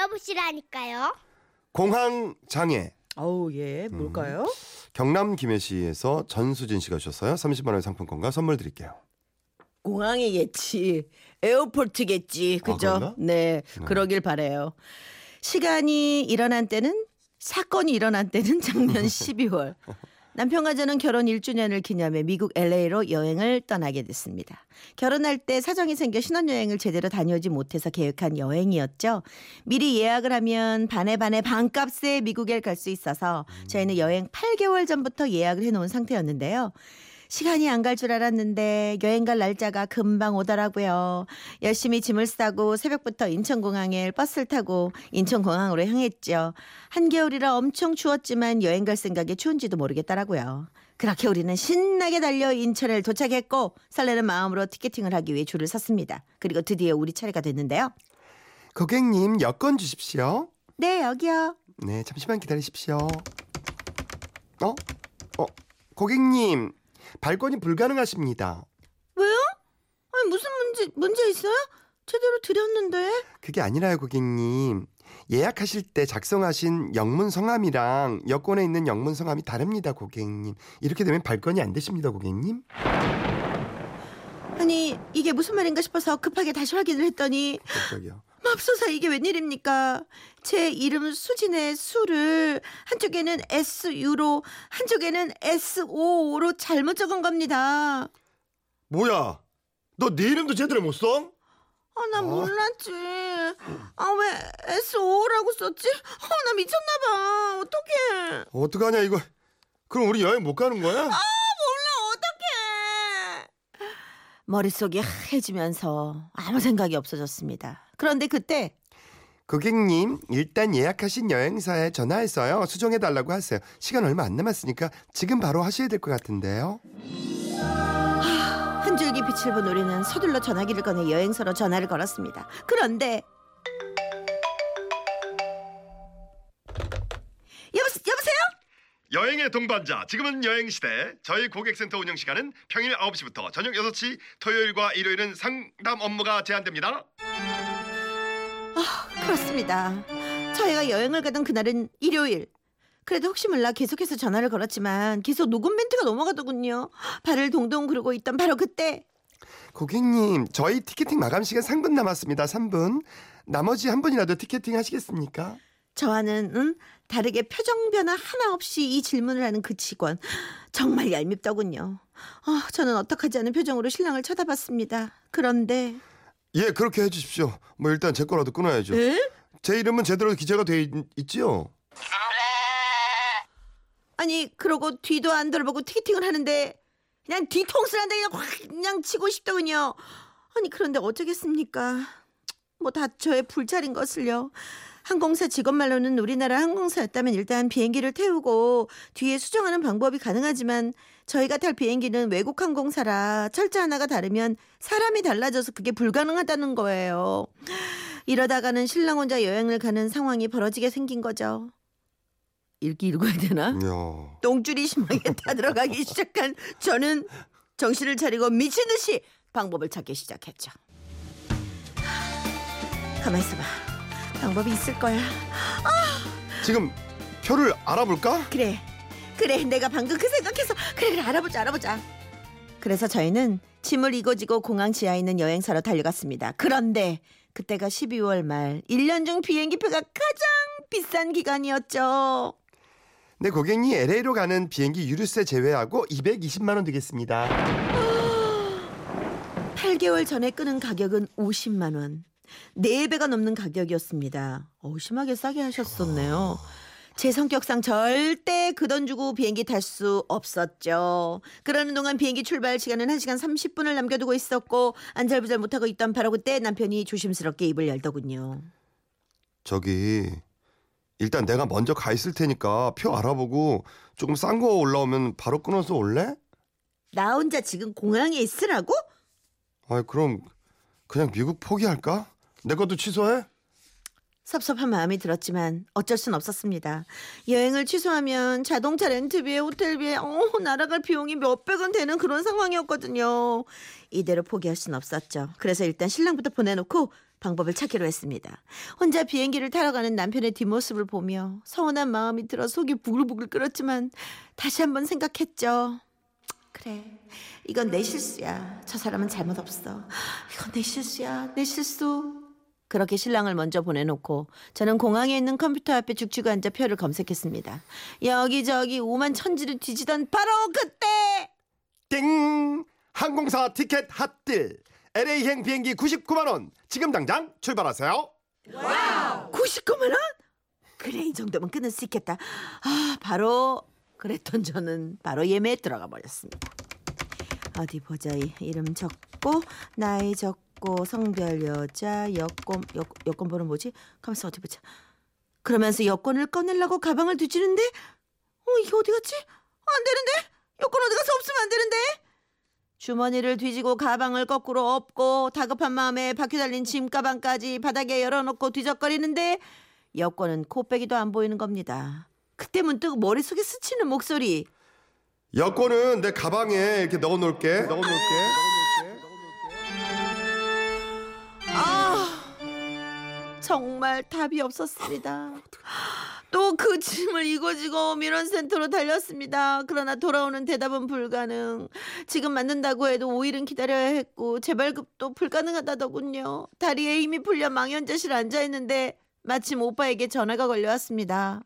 들어보시라니까요. 공황 장애. 어우, 예. 뭘까요? 경남 김해시에서 전수진 씨가 주셨어요. 30만 원의 상품권과 선물 드릴게요. 공항이겠지. 에어포트겠지. 그죠? 아, 그런가? 네. 그러길 바래요. 시간이 일어난 때는 사건이 일어난 때는 작년 12월. 남편과 저는 결혼 1주년을 기념해 미국 LA로 여행을 떠나게 됐습니다. 결혼할 때 사정이 생겨 신혼여행을 제대로 다녀오지 못해서 계획한 여행이었죠. 미리 예약을 하면 반에 반에 반값에 미국에 갈 수 있어서 저희는 여행 8개월 전부터 예약을 해놓은 상태였는데요. 시간이 안 갈 줄 알았는데 여행 갈 날짜가 금방 오더라고요. 열심히 짐을 싸고 새벽부터 인천공항에 버스를 타고 인천공항으로 향했죠. 한겨울이라 엄청 추웠지만 여행 갈 생각에 추운지도 모르겠더라고요. 그렇게 우리는 신나게 달려 인천을 도착했고 설레는 마음으로 티켓팅을 하기 위해 줄을 섰습니다. 그리고 드디어 우리 차례가 됐는데요. 고객님 여권 주십시오. 네, 여기요. 네, 잠시만 기다리십시오. 어? 어, 고객님 발권이 불가능하십니다. 왜요? 아니 무슨 문제 문제 있어요? 제대로 드렸는데. 그게 아니라요, 고객님. 예약하실 때 작성하신 영문 성함이랑 여권에 있는 영문 성함이 다릅니다, 고객님. 이렇게 되면 발권이 안 되십니다, 고객님. 아니 이게 무슨 말인가 싶어서 급하게 다시 확인을 했더니 깜짝이야. 맙소사 이게 웬일입니까? 제 이름 수진의 수를 한쪽에는 SU로 한쪽에는 SO로 잘못 적은 겁니다. 뭐야? 너 네 이름도 제대로 못 써? 아, 나 어? 몰랐지. 아, 왜 SO라고 썼지? 아, 나 미쳤나봐. 어떡해. 어떡하냐 이거. 그럼 우리 여행 못 가는 거야? 몰라, 어떡해. 머릿속이 하얘지면서 아무 생각이 없어졌습니다. 그런데 그때 고객님, 일단 예약하신 여행사에 전화했어요. 수정해 달라고 하세요. 시간 얼마 안 남았으니까 지금 바로 하셔야 될 것 같은데요. 한 줄기 빛을 본 우리는 서둘러 전화기를 꺼내 여행사로 전화를 걸었습니다. 그런데 여보세, 여보세요? 여행의 동반자, 지금은 여행 시대. 저희 고객센터 운영 시간은 평일 9시부터 저녁 6시, 토요일과 일요일은 상담 업무가 제한됩니다. 그렇습니다. 저희가 여행을 가던 그날은 일요일. 그래도 혹시 몰라 계속해서 전화를 걸었지만 계속 녹음 멘트가 넘어가더군요. 발을 동동 구르고 있던 바로 그때 고객님, 저희 티켓팅 마감 시간 3분 남았습니다. 3분. 나머지 한 분이라도 티켓팅 하시겠습니까? 저와는 응? 다르게 표정 변화 하나 없이 이 질문을 하는 그 직원 정말 얄밉더군요. 아, 저는 어떡하지 않은 표정으로 신랑을 쳐다봤습니다. 그런데 예, 그렇게 해주십시오. 뭐 일단 제 거라도 끊어야죠. 에? 제 이름은 제대로 기재가 돼 있, 있지요? 아니 그러고 뒤도 안 돌아보고 티켓팅을 하는데 그냥 뒤통수를 한다 그냥 확 그냥 치고 싶더군요. 아니 그런데 어쩌겠습니까? 뭐 다 저의 불찰인 것을요. 항공사 직원 말로는 우리나라 항공사였다면 일단 비행기를 태우고 뒤에 수정하는 방법이 가능하지만 저희가 탈 비행기는 외국 항공사라 철자 하나가 다르면 사람이 달라져서 그게 불가능하다는 거예요. 이러다가는 신랑 혼자 여행을 가는 상황이 벌어지게 생긴 거죠. 이렇게 읽어야 되나? 이야. 똥줄이 심하게 타들어가기 시작한 저는 정신을 차리고 미친 듯이 방법을 찾기 시작했죠. 가만 있어봐. 방법이 있을 거야. 지금 표를 알아볼까? 그래, 그래. 내가 방금 그 생각해서 그래, 그래 알아보자, 알아보자. 그래서 저희는 짐을 이고지고 공항 지하에 있는 여행사로 달려갔습니다. 그런데 그때가 12월 말 1년 중 비행기표가 가장 비싼 기간이었죠. 네, 고객님 LA로 가는 비행기 유류세 제외하고 220만 원 되겠습니다. 8개월 전에 끄는 가격은 50만 원. 4배가 넘는 가격이었습니다. 어우, 심하게 싸게 하셨었네요. 제 성격상 절대 그 돈 주고 비행기 탈 수 없었죠. 그러는 동안 비행기 출발 시간은 1시간 30분을 남겨두고 있었고 안절부절 못하고 있던 바로 그때 남편이 조심스럽게 입을 열더군요. 저기 일단 내가 먼저 가 있을 테니까 표 알아보고 조금 싼 거 올라오면 바로 끊어서 올래? 나 혼자 지금 공항에 있으라고? 아이 그럼 그냥 미국 포기할까? 내 것도 취소해? 섭섭한 마음이 들었지만 어쩔 순 없었습니다. 여행을 취소하면 자동차 렌트비에 호텔비에 어, 날아갈 비용이 몇백 원 되는 그런 상황이었거든요. 이대로 포기할 순 없었죠. 그래서 일단 신랑부터 보내놓고 방법을 찾기로 했습니다. 혼자 비행기를 타러 가는 남편의 뒷모습을 보며 서운한 마음이 들어 속이 부글부글 끓었지만 다시 한번 생각했죠. 그래. 이건 내 실수야. 저 사람은 잘못 없어. 이건 내 실수야. 내 실수. 그렇게 신랑을 먼저 보내놓고 저는 공항에 있는 컴퓨터 앞에 죽죽 앉아 표를 검색했습니다. 여기저기 오만 천지를 뒤지던 바로 그때 띵! 항공사 티켓 핫딜. LA행 비행기 99만 원. 지금 당장 출발하세요. 99만 원? 그래 이 정도면 끊을 수 있겠다. 아 바로 그랬던 저는 바로 예매에 들어가 버렸습니다. 어디 보자 이 이름 적고 나이 적고 성별 여자 여권 여, 여권 번호 뭐지? 가만있어 어디 보자. 그러면서 여권을 꺼내려고 가방을 뒤지는데 어 이게 어디 갔지? 안 되는데 여권 어디 가서 없으면 안 되는데 주머니를 뒤지고 가방을 거꾸로 엎고 다급한 마음에 바퀴 달린 짐 가방까지 바닥에 열어놓고 뒤적거리는데 여권은 코빼기도 안 보이는 겁니다. 그때 문득 머릿속에 스치는 목소리. 여권은 내 가방에 이렇게 넣어 놓을게. 넣어 놓을게. 정말 답이 없었습니다. 또 그 짐을 이고지고 민원센터로 달렸습니다. 그러나 돌아오는 대답은 불가능. 지금 맞는다고 해도 5일은 기다려야 했고 재발급도 불가능하다더군요. 다리에 힘이 풀려 망연자실 앉아 있는데 마침 오빠에게 전화가 걸려왔습니다.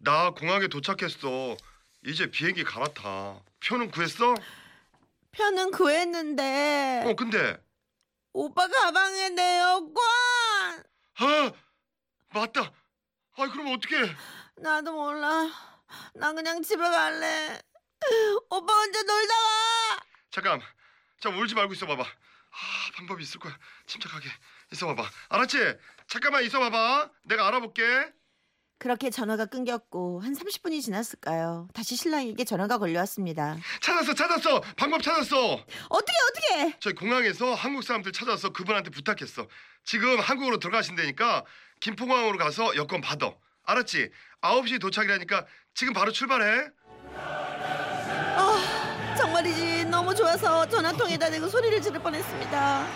나 공항에 도착했어. 이제 비행기 갈아타. 표는 구했어? 편은 구했는데 어, 근데 오빠 가방에 내 여권 아, 맞다. 아, 그럼 어떡해? 나도 몰라. 나 그냥 집에 갈래. 오빠 혼자 놀다 와. 잠깐. 자, 울지 말고 있어 봐봐. 아, 방법이 있을 거야. 침착하게 있어 봐봐. 알았지? 잠깐만 있어 봐봐. 내가 알아볼게. 그렇게 전화가 끊겼고 한 30분이 지났을까요? 다시 신랑에게 전화가 걸려왔습니다. 찾았어, 찾았어. 방법 찾았어. 어떻게 어떻게? 저희 공항에서 한국 사람들 찾아서 그분한테 부탁했어. 지금 한국으로 들어가신다니까 김포공항으로 가서 여권 받아. 알았지? 9시 도착이라니까 지금 바로 출발해. 아 정말이지 너무 좋아서 전화통에다 대고 소리를 지를 뻔했습니다.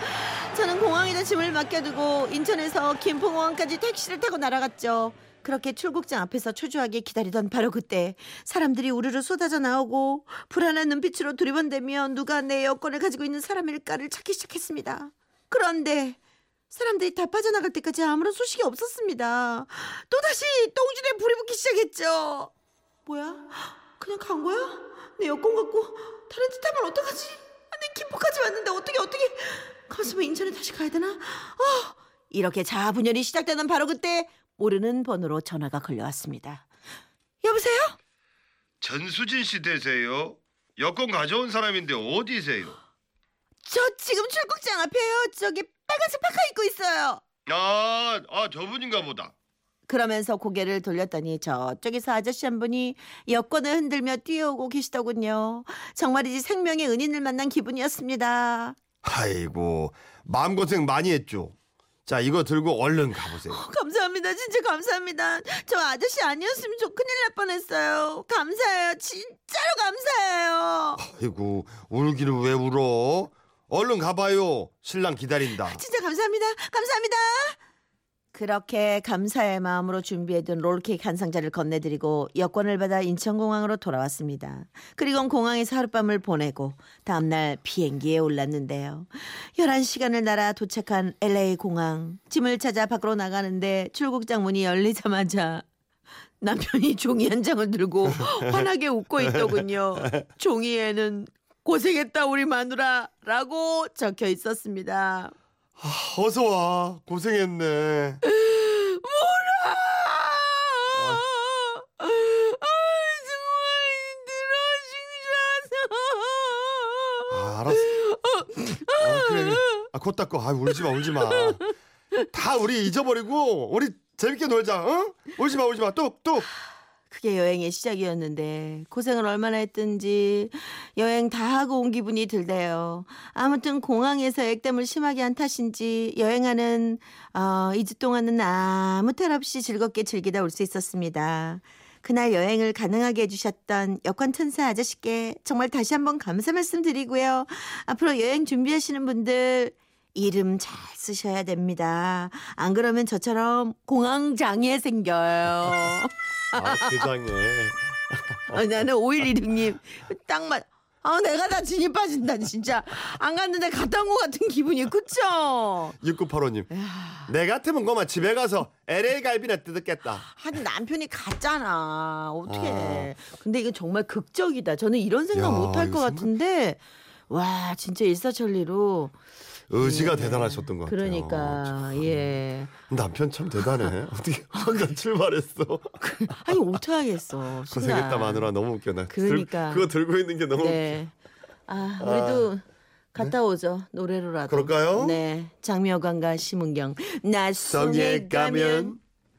저는 공항에다 짐을 맡겨두고 인천에서 김포공항까지 택시를 타고 날아갔죠. 그렇게 출국장 앞에서 초조하게 기다리던 바로 그때 사람들이 우르르 쏟아져 나오고 불안한 눈빛으로 두리번대며 누가 내 여권을 가지고 있는 사람일까를 찾기 시작했습니다. 그런데 사람들이 다 빠져나갈 때까지 아무런 소식이 없었습니다. 또다시 똥줄에 불이 붙기 시작했죠. 뭐야? 그냥 간 거야? 내 여권 갖고 다른 짓 하면 어떡하지? 아, 내 김포까지 왔는데 어떻게 어떻게 가슴에 인천에 다시 가야 되나? 어, 이렇게 자아분열이 시작되는 바로 그때 모르는 번호로 전화가 걸려왔습니다. 여보세요? 전수진 씨 되세요? 여권 가져온 사람인데 어디세요? 저 지금 출국장 앞에요. 저기 빨간색 파카 입고 있어요. 아, 아 저분인가 보다. 그러면서 고개를 돌렸더니 저쪽에서 아저씨 한 분이 여권을 흔들며 뛰어오고 계시더군요. 정말이지 생명의 은인을 만난 기분이었습니다. 아이고 마음고생 많이 했죠. 자 이거 들고 얼른 가보세요. 감사합니다. 진짜 감사합니다. 저 아저씨 아니었으면 저 큰일 날 뻔했어요. 감사해요. 진짜로 감사해요. 아이고 울기는 왜 울어? 얼른 가봐요. 신랑 기다린다. 진짜 감사합니다. 감사합니다. 그렇게 감사의 마음으로 준비해둔 롤케이크 한 상자를 건네드리고 여권을 받아 인천공항으로 돌아왔습니다. 그리고 공항에서 하룻밤을 보내고 다음날 비행기에 올랐는데요. 11시간을 날아 도착한 LA 공항. 짐을 찾아 밖으로 나가는데 출국장 문이 열리자마자 남편이 종이 한 장을 들고 환하게 웃고 있더군요. 종이에는 고생했다 우리 마누라라고 적혀 있었습니다. 어서 와. 고생했네. 아, 정말 아, 알았어. 아, 그래, 그래. 아, 곧 닦고. 아, 울지 마, 울지 마. 다 우리 잊어버리고 우리 재밌게 놀자. 응? 울지 마, 울지 마. 뚝, 뚝. 그게 여행의 시작이었는데 고생을 얼마나 했든지 여행 다 하고 온 기분이 들대요. 아무튼 공항에서 액땜을 심하게 한 탓인지 여행하는 어, 2주 동안은 아무 탈 없이 즐겁게 즐기다 올 수 있었습니다. 그날 여행을 가능하게 해주셨던 여권 천사 아저씨께 정말 다시 한번 감사 말씀드리고요. 앞으로 여행 준비하시는 분들 이름 잘 쓰셔야 됩니다. 안 그러면 저처럼 공황 장애 생겨요. 아, 세상에. 아, 나는 5116님 딱 맞. 아 내가 다 진이 빠진다 진짜 안 갔는데 갔다 온 것 같은 기분이 그쵸? 6985님. 내 같으면 그만 집에 가서 LA 갈비나 뜯었겠다. 한 남편이 갔잖아 어떻게? 아. 근데 이건 정말 극적이다. 저는 이런 생각 야, 못할 이거 것 생각- 같은데 와 진짜 일사천리로 의지가 예. 대단하셨던 것 같아요. 그러니까 예. 남편 참 대단해. 어떻게 혼자 출발했어. 아니 어떻게 하겠어. 고생했다. 마누라 너무 웃겨. 나 들- 그러니까. 그거 들고 있는 게 너무 웃겨. 네. 아 우리도 갔다 오죠 노래로라도. 그럴까요? 네. 장미여관과 심은경 성에 가면 가면